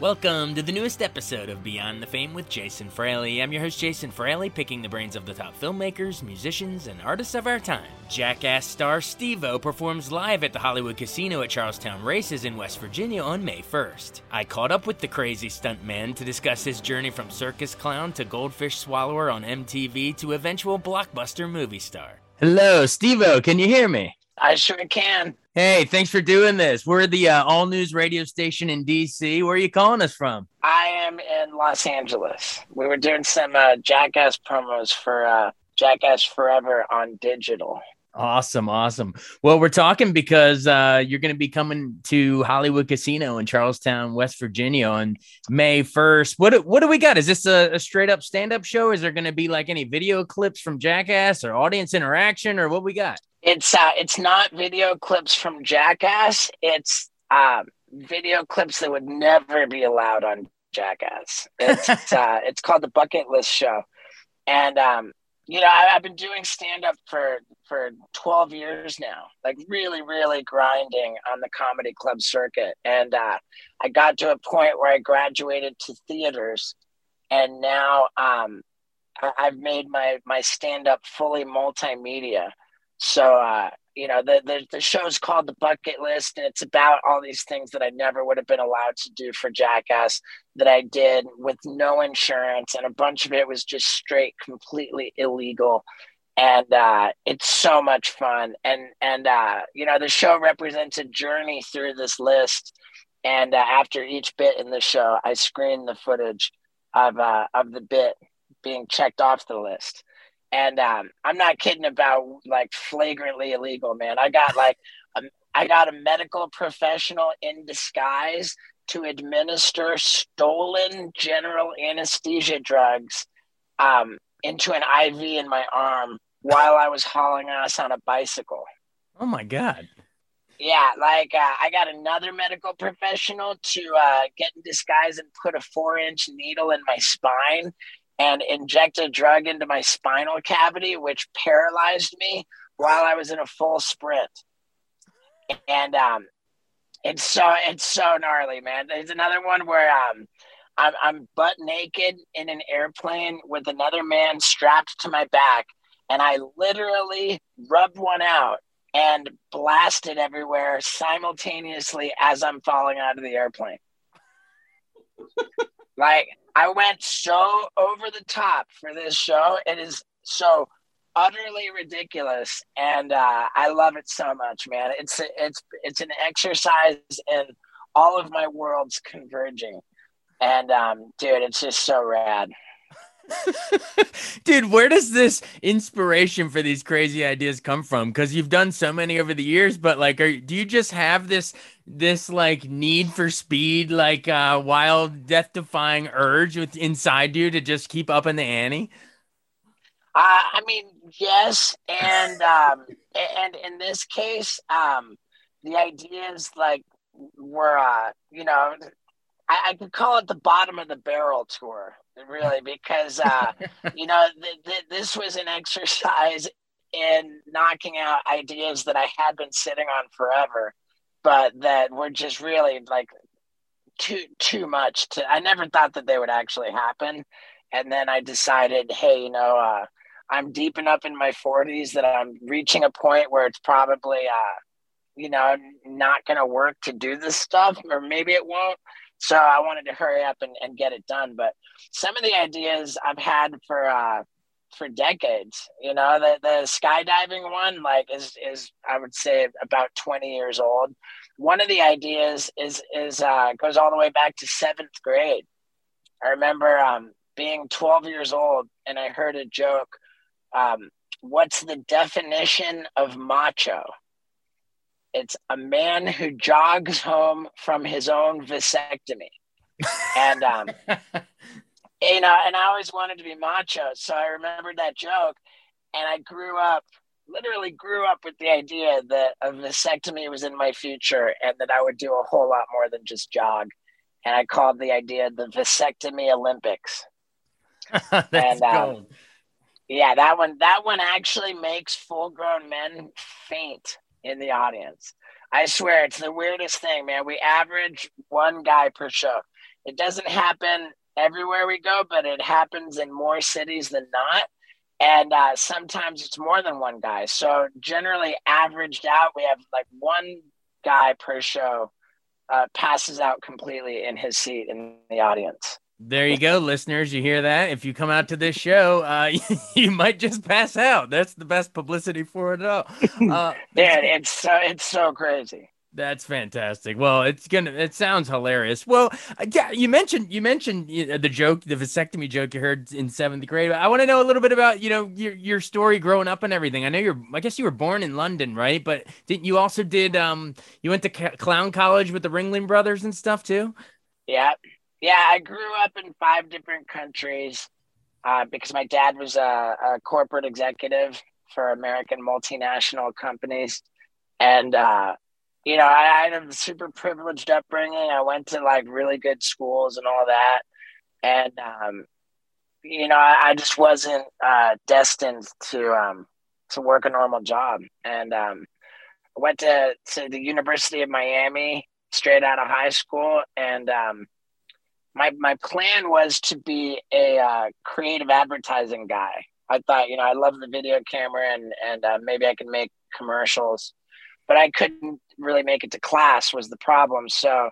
Welcome to the newest episode of Beyond the Fame with Jason Fraley. I'm your host, Jason Fraley, picking the brains of the top filmmakers, musicians, and artists of our time. Jackass star Steve-O performs live at the Hollywood Casino at Charles Town Races in West Virginia on May 1st. I caught up with the crazy stuntman to discuss his journey from circus clown to goldfish swallower on MTV to eventual blockbuster movie star. Hello, Steve-O, can you hear me? I sure can. Hey, thanks for doing this. We're the uh, all news radio station in DC. Where are you calling us from? I am in Los Angeles. We were doing some uh, Jackass promos for uh, Jackass Forever on digital. Awesome, awesome. Well, we're talking because uh, you're going to be coming to Hollywood Casino in Charles Town, West Virginia on May 1st. What what do we got? Is this a, a straight up stand up show? Is there going to be like any video clips from Jackass or audience interaction or what we got? It's uh, it's not video clips from Jackass. It's um, video clips that would never be allowed on Jackass. It's uh, it's called the Bucket List Show, and um, you know I, have been doing stand up for for twelve years now, like really really grinding on the comedy club circuit, and uh, I got to a point where I graduated to theaters, and now um, I, I've made my my stand up fully multimedia so, uh, you know, the, the, the show's called The Bucket List, and it's about all these things that I never would have been allowed to do for Jackass that I did with no insurance, and a bunch of it was just straight, completely illegal. And uh, it's so much fun, and and uh, you know, the show represents a journey through this list. And uh, after each bit in the show, I screen the footage of uh, of the bit being checked off the list and um, I'm not kidding about like flagrantly illegal, man. I got like a, I got a medical professional in disguise to administer stolen general anesthesia drugs um, into an IV in my arm while I was hauling ass on a bicycle. Oh my god! Yeah, like uh, I got another medical professional to uh, get in disguise and put a four-inch needle in my spine and inject a drug into my spinal cavity, which paralyzed me while I was in a full sprint. And um, it's so it's so gnarly, man. There's another one where um, I'm I'm butt naked in an airplane with another man strapped to my back, and I literally rubbed one out and blasted everywhere simultaneously as I'm falling out of the airplane. like I went so over the top for this show. It is so utterly ridiculous, and uh, I love it so much, man. It's it's it's an exercise in all of my worlds converging, and um, dude, it's just so rad. Dude, where does this inspiration for these crazy ideas come from? Because you've done so many over the years, but like, are, do you just have this this like need for speed, like uh, wild, death-defying urge with inside you to just keep up in the ante? Uh, I mean, yes, and um, and in this case, um, the ideas like were uh, you know I, I could call it the bottom of the barrel tour, really, because uh, you know th- th- this was an exercise in knocking out ideas that I had been sitting on forever, but that were just really like too too much to. I never thought that they would actually happen, and then I decided, hey, you know, uh, I'm deep enough in my 40s that I'm reaching a point where it's probably, uh, you know, not going to work to do this stuff, or maybe it won't. So I wanted to hurry up and, and get it done. But some of the ideas I've had for uh, for decades. You know, the the skydiving one, like, is is I would say about twenty years old. One of the ideas is is uh, goes all the way back to seventh grade. I remember um, being 12 years old and I heard a joke. Um, what's the definition of macho? It's a man who jogs home from his own vasectomy. and um, you know, and I always wanted to be macho, so I remembered that joke, and I grew up, literally grew up with the idea that a vasectomy was in my future, and that I would do a whole lot more than just jog, and I called the idea the vasectomy Olympics. That's and, um. Yeah, that one that one actually makes full grown men faint in the audience. I swear it's the weirdest thing, man. We average one guy per show. It doesn't happen everywhere we go, but it happens in more cities than not. And uh, sometimes it's more than one guy. So generally, averaged out, we have like one guy per show uh, passes out completely in his seat in the audience. There you go, listeners. You hear that? If you come out to this show, uh, you might just pass out. That's the best publicity for it all. Uh, yeah, it's so it's so crazy. That's fantastic. Well, it's gonna. It sounds hilarious. Well, uh, yeah, you mentioned you mentioned the joke, the vasectomy joke you heard in seventh grade. I want to know a little bit about you know your your story growing up and everything. I know you're. I guess you were born in London, right? But didn't you also did um you went to clown college with the Ringling Brothers and stuff too? Yeah, yeah, I grew up in five different countries uh, because my dad was a, a, corporate executive for American multinational companies. And, uh, you know, I, had a super privileged upbringing. I went to like really good schools and all that. And, um, you know, I, I just wasn't uh, destined to um, to work a normal job. And um, I went to, to the University of Miami straight out of high school. And, um, my my plan was to be a uh, creative advertising guy. I thought, you know, I love the video camera and and uh, maybe I can make commercials, but I couldn't really make it to class was the problem. So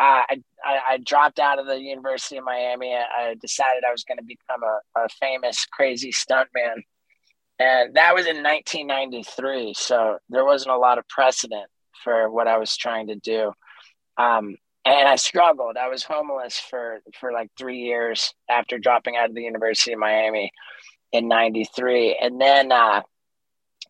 uh, I, I, dropped out of the University of Miami. I decided I was going to become a, a famous crazy stuntman, and that was in 1993. So there wasn't a lot of precedent for what I was trying to do. Um, and I struggled. I was homeless for for like three years after dropping out of the University of Miami in '93, and then uh,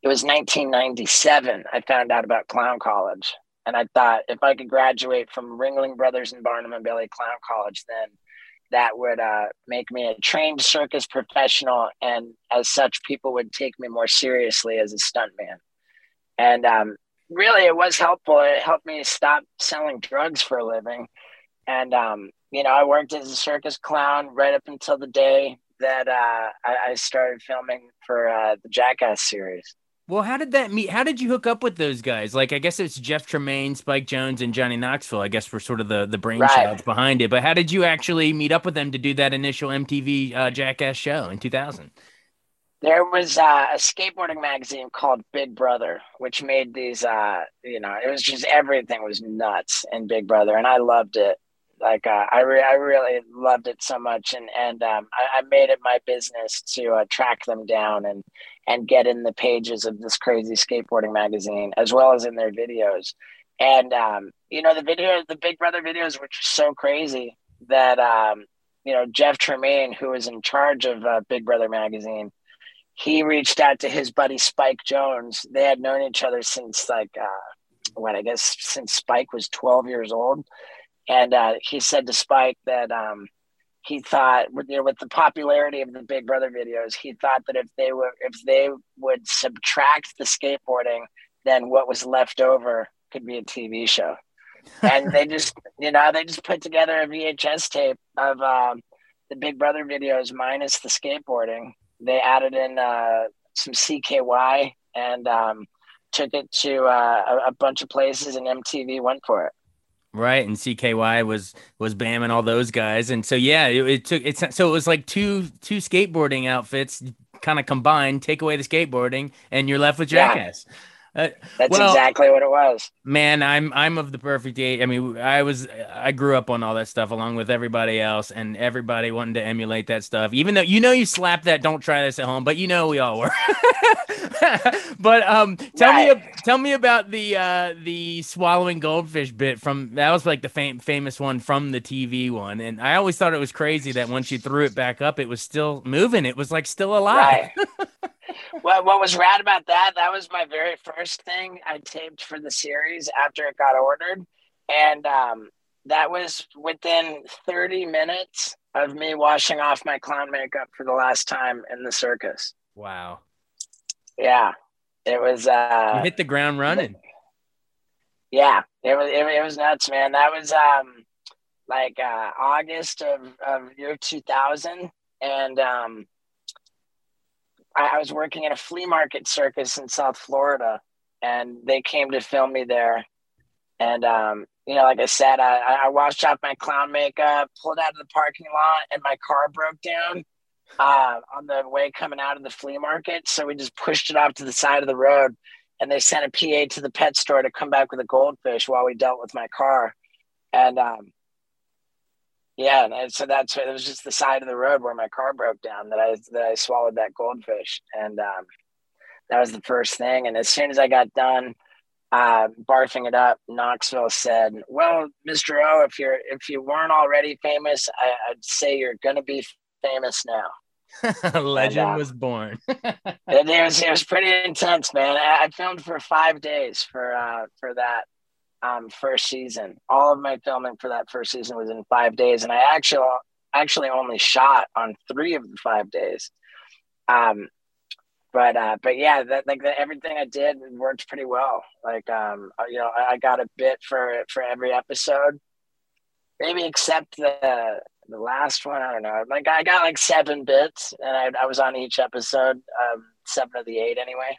it was 1997. I found out about clown college, and I thought if I could graduate from Ringling Brothers and Barnum and Bailey Clown College, then that would uh, make me a trained circus professional, and as such, people would take me more seriously as a stuntman. And um, really it was helpful. It helped me stop selling drugs for a living. And, um, you know, I worked as a circus clown right up until the day that uh, I, I, started filming for uh, the Jackass series. Well, how did that meet? How did you hook up with those guys? Like, I guess it's Jeff Tremaine, Spike Jonze, and Johnny Knoxville. I guess were sort of the the brainchilds right. behind it. But how did you actually meet up with them to do that initial MTV uh, Jackass show in 2000? there was uh, a skateboarding magazine called Big Brother, which made these. Uh, you know, it was just everything was nuts in Big Brother, and I loved it. Like uh, I, re- I really loved it so much, and and um, I, I, made it my business to uh, track them down and and get in the pages of this crazy skateboarding magazine as well as in their videos. And um, you know, the video, the Big Brother videos were just so crazy that um, you know Jeff Tremaine, who was in charge of uh, Big Brother magazine he reached out to his buddy Spike Jonze. They had known each other since like uh, what I guess since Spike was 12 years old, and uh, he said to Spike that um, he thought with you know, with the popularity of the Big Brother videos, he thought that if they were if they would subtract the skateboarding, then what was left over could be a TV show. and they just you know they just put together a VHS tape of um, the Big Brother videos minus the skateboarding they added in uh, some CKY and um, took it to uh, a, a, bunch of places, and MTV went for it. Right, and CKY was was bamming all those guys, and so yeah, it, it took it's so it was like two two skateboarding outfits kind of combined. Take away the skateboarding, and you're left with Jackass. Yeah. Uh, That's well, exactly what it was. Man, I'm I'm of the perfect age. I mean, I was I grew up on all that stuff along with everybody else, and everybody wanting to emulate that stuff. Even though you know you slap that, don't try this at home, but you know we all were. but um, tell Right. me tell me about the uh the swallowing goldfish bit from that was like the fam- famous one from the TV one, and I always thought it was crazy that once you threw it back up, it was still moving. It was like still alive. Right. what what was rad about that? That was my very first thing I taped for the series after it got ordered, and um, that was within 30 minutes of me washing off my clown makeup for the last time in the circus. Wow, Yeah, it was. you Uh, hit the ground running. yeah, it was. It, it was nuts, man. That was um, like uh, August of of year 2000, and um, I, was working in a flea market circus in South Florida, and they came to film me there. And um, you know, like I said, I, I washed off my clown makeup, pulled out of the parking lot, and my car broke down uh, on the way coming out of the flea market. So we just pushed it off to the side of the road, and they sent a PA to the pet store to come back with a goldfish while we dealt with my car. And um, yeah, and so that's it was just the side of the road where my car broke down that I that I swallowed that goldfish, and um, that was the first thing. And as soon as I got done uh, barfing it up, Knoxville said, "Well, Mister O, if you're if you weren't already famous, I, I'd say you're going to be famous now." Legend uh, was born. it, it was it was pretty intense, man. I, I filmed for five days for uh, for that um, first season. All of my filming for that first season was in five days, and I actually actually only shot on three of the five days. Um, but uh, but yeah, that like that, everything I did worked pretty well. Like um, uh, you know, I, I got a bit for for every episode, maybe except the the last one. I don't know. Like I got like seven bits, and I, I was on each episode, um, seven of the eight anyway.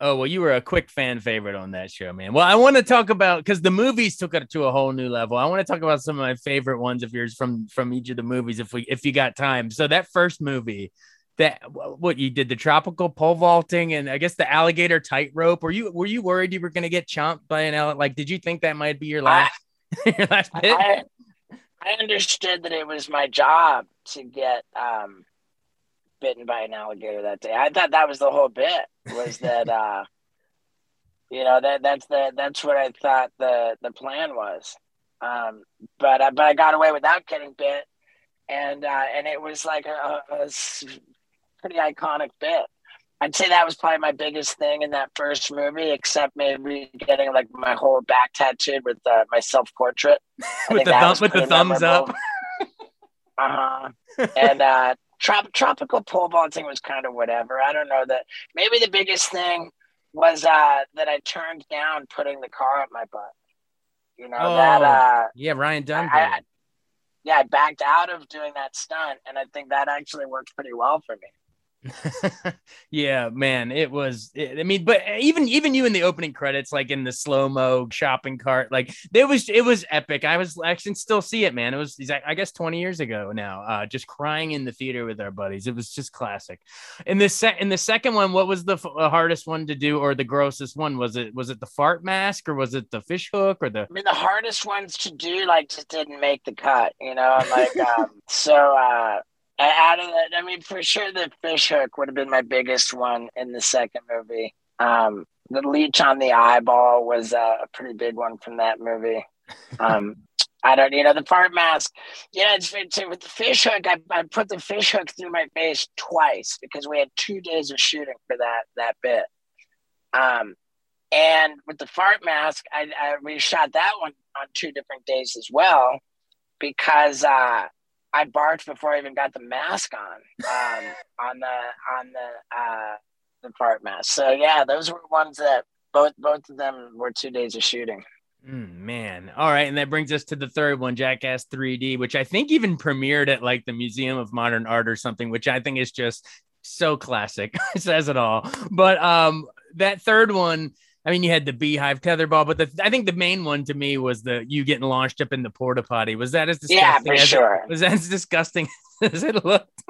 Oh well, you were a quick fan favorite on that show, man. Well, I want to talk about because the movies took it to a whole new level. I want to talk about some of my favorite ones of yours from from each of the movies, if we if you got time. So that first movie, that what you did the tropical pole vaulting and I guess the alligator tightrope. Were you were you worried you were going to get chomped by an alligator? Like, did you think that might be your last your last bit? I, I understood that it was my job to get um, bitten by an alligator that day. I thought that was the whole bit. Was that uh, you know that that's the that's what I thought the the plan was. Um, but I, but I got away without getting bit, and uh, and it was like a, a pretty iconic bit. I'd say that was probably my biggest thing in that first movie, except maybe getting like my whole back tattooed with uh, my self portrait. with the thumb, with the thumbs up. Uh huh. and uh, trop- tropical pole vaulting was kind of whatever. I don't know that. Maybe the biggest thing was uh, that I turned down putting the car up my butt. You know that. Oh. Uh, Yeah, Ryan Dunn. I. I, yeah, I backed out of doing that stunt, and I think that actually worked pretty well for me. yeah, man, it was. It, I mean, but even even you in the opening credits, like in the slow mo shopping cart, like it was it was epic. I was I can still see it, man. It was I guess twenty years ago now. Uh, just crying in the theater with our buddies. It was just classic. In the set in the second one, what was the f- uh, hardest one to do or the grossest one? Was it was it the fart mask or was it the fish hook or the I mean, the hardest ones to do like just didn't make the cut, you know. Like, um, so uh, out of that, I mean, for sure, the fish hook would have been my biggest one in the second movie. Um, the leech on the eyeball was uh, a pretty big one from that movie. Um, I don't, you know, the fart mask. Yeah, it's, it's with the fish hook. I, I put the fish hook through my face twice because we had two days of shooting for that that bit. Um, and with the fart mask, I, I we shot that one on two different days as well because uh, I barked before I even got the mask on um, on the on the uh, the fart mask. So yeah, those were ones that both both of them were two days of shooting. Mm, man. All right. And that brings us to the third one, Jackass 3D, which I think even premiered at like the Museum of Modern Art or something, which I think is just so classic. it says it all. But um that third one, I mean, you had the beehive tetherball, but the, I think the main one to me was the you getting launched up in the porta potty. Was that as disgusting? Yeah, for as it- sure. was that as disgusting as it looked?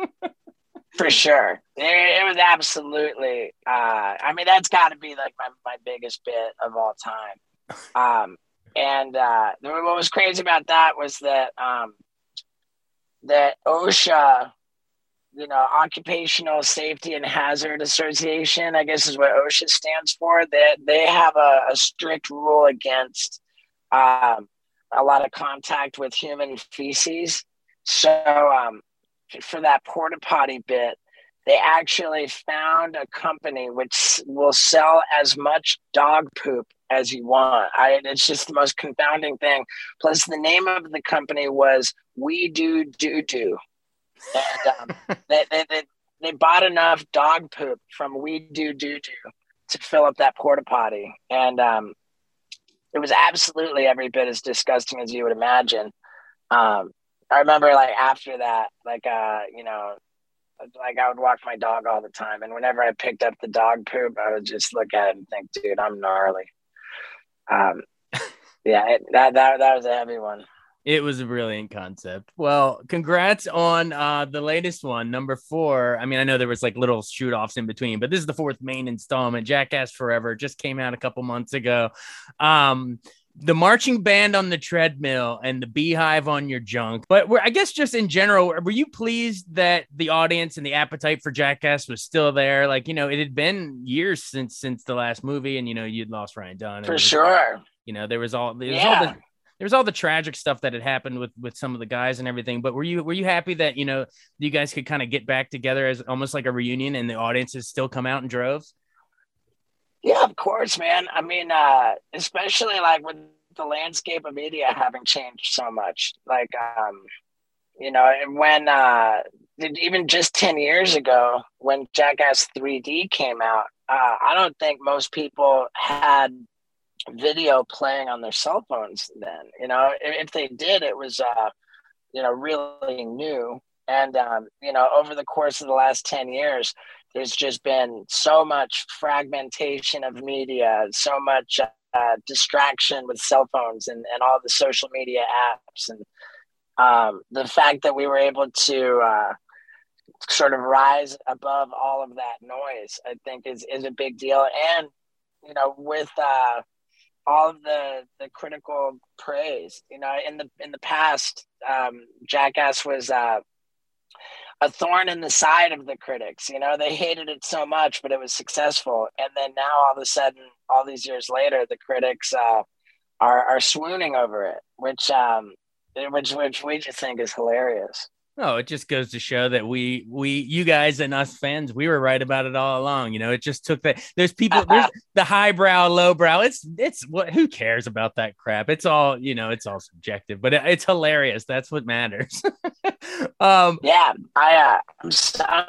For sure. It, was absolutely uh I mean that's gotta be like my, my biggest bit of all time. Um and uh what was crazy about that was that um that OSHA you know, Occupational Safety and Hazard Association, I guess is what OSHA stands for. They they have a, a strict rule against um, a lot of contact with human feces. So um, for that porta potty bit, they actually found a company which will sell as much dog poop as you want. I, it's just the most confounding thing. Plus, the name of the company was We Do Do Do. And um, they, they, they, they bought enough dog poop from We Do Do Do to fill up that porta potty. And um, it was absolutely every bit as disgusting as you would imagine. Um, I remember like after that, like, uh, you know, like I would walk my dog all the time. And whenever I picked up the dog poop, I would just look at it and think, dude, I'm gnarly. Um, yeah, it, that, that, that was a heavy one. It was a brilliant concept. Well, congrats on uh, the latest one, number four. I mean, I know there was like little shoot offs in between, but this is the fourth main installment. Jackass Forever just came out a couple months ago. Um, the marching band on the treadmill and the beehive on your junk. But I guess just in general, were you pleased that the audience and the appetite for Jackass was still there? Like, you know, it had been years since since the last movie, and you know, you'd lost Ryan Dunn. For sure. You know, there was all there was yeah. all the there was all the tragic stuff that had happened with with some of the guys and everything. But were you were you happy that you know you guys could kind of get back together as almost like a reunion, and the audiences still come out in droves? Yeah, of course, man. I mean, uh, especially like with the landscape of media having changed so much. Like, um, you know, when uh, even just 10 years ago, when Jackass 3D came out, uh, I don't think most people had video playing on their cell phones then. You know, if, if they did, it was, uh, you know, really new. And, um, you know, over the course of the last 10 years, there's just been so much fragmentation of media, so much uh, distraction with cell phones and, and all the social media apps. And um, the fact that we were able to uh, sort of rise above all of that noise, I think is, is a big deal. And, you know, with uh, all of the, the critical praise, you know, in the, in the past, um, Jackass was, uh, a thorn in the side of the critics. You know, they hated it so much, but it was successful. And then now, all of a sudden, all these years later, the critics uh, are are swooning over it, which um, which which we just think is hilarious. No, it just goes to show that we, we, you guys and us fans, we were right about it all along. You know, it just took that. There's people, there's the highbrow, lowbrow. It's, it's what, who cares about that crap? It's all, you know, it's all subjective, but it, it's hilarious. That's what matters. um, yeah, I, uh, I'm,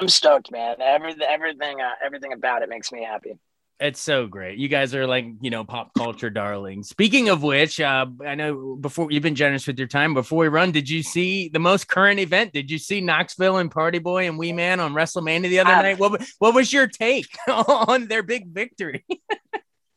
I'm stoked, man. Everything, everything, uh, everything about it makes me happy. It's so great. You guys are like, you know, pop culture darlings. Speaking of which, uh, I know before you've been generous with your time. Before we run, did you see the most current event? Did you see Knoxville and Party Boy and Wee Man on WrestleMania the other uh, night? What what was your take on their big victory?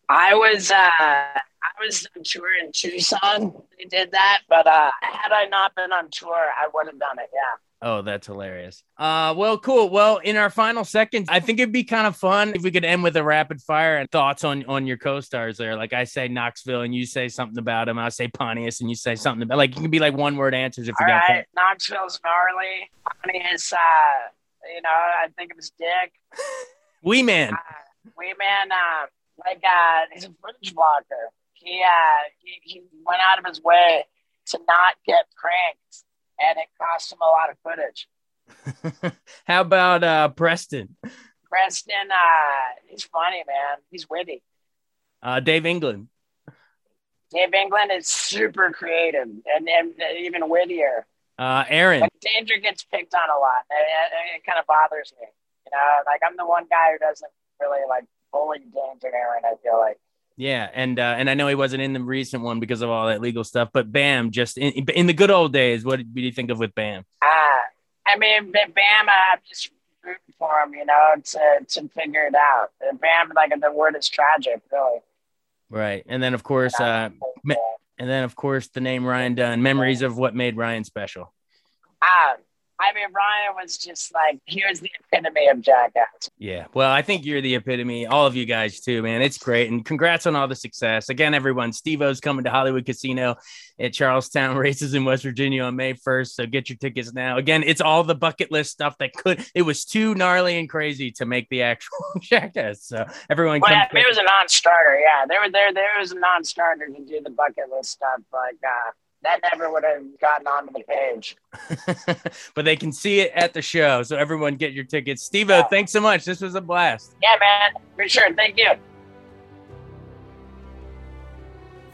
I was uh, I was on tour in Tucson. They did that, but uh, had I not been on tour, I would have done it. Yeah. Oh, that's hilarious. Uh, well, cool. Well, in our final seconds, I think it'd be kind of fun if we could end with a rapid fire and thoughts on on your co-stars there. Like I say Knoxville, and you say something about him. I say Pontius, and you say something about like you can be like one word answers if you All got right. Knoxville's gnarly. Pontius, uh, you know, I think of his dick. Wee man. Uh, wee man, uh, like uh, he's a footage blocker. He uh, he, he went out of his way to not get pranked and it cost him a lot of footage. How about uh, Preston? Preston, uh, he's funny, man. He's witty. Uh, Dave England. Dave England is super creative and, and even wittier. Uh, Ehren. But Danger gets picked on a lot. It kind of bothers me. You know, like I'm the one guy who doesn't really like bully Danger Ehren. I feel like. Yeah, and uh, and I know he wasn't in the recent one because of all that legal stuff, but Bam, just in, in the good old days, what do you think of with Bam? Uh, I mean, Bam, I'm just rooting for him, you know, to to figure it out. Bam, like the word is tragic, really. Right, and then of course, uh, and then of course the name Ryan Dunn, memories of what made Ryan special. Ah, I mean, Ryan was just like, here's the epitome of jackass. Yeah. Well, I think you're the epitome. All of you guys, too, man. It's great. And congrats on all the success. Again, everyone, Steve-O's coming to Hollywood Casino at Charles Town Races in West Virginia on May 1st. So get your tickets now. Again, it's all the bucket list stuff that could, it was too gnarly and crazy to make the actual jackass. So everyone, well, yeah, it was a non starter. Yeah. There, were, there, there was a non starter to do the bucket list stuff. Like, uh, that never would have gotten onto the page. but they can see it at the show. So everyone get your tickets. Steve yeah. thanks so much. This was a blast. Yeah, man. For sure. Thank you.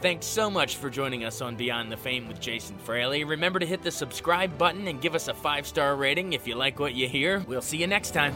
Thanks so much for joining us on Beyond the Fame with Jason Fraley. Remember to hit the subscribe button and give us a five star rating if you like what you hear. We'll see you next time.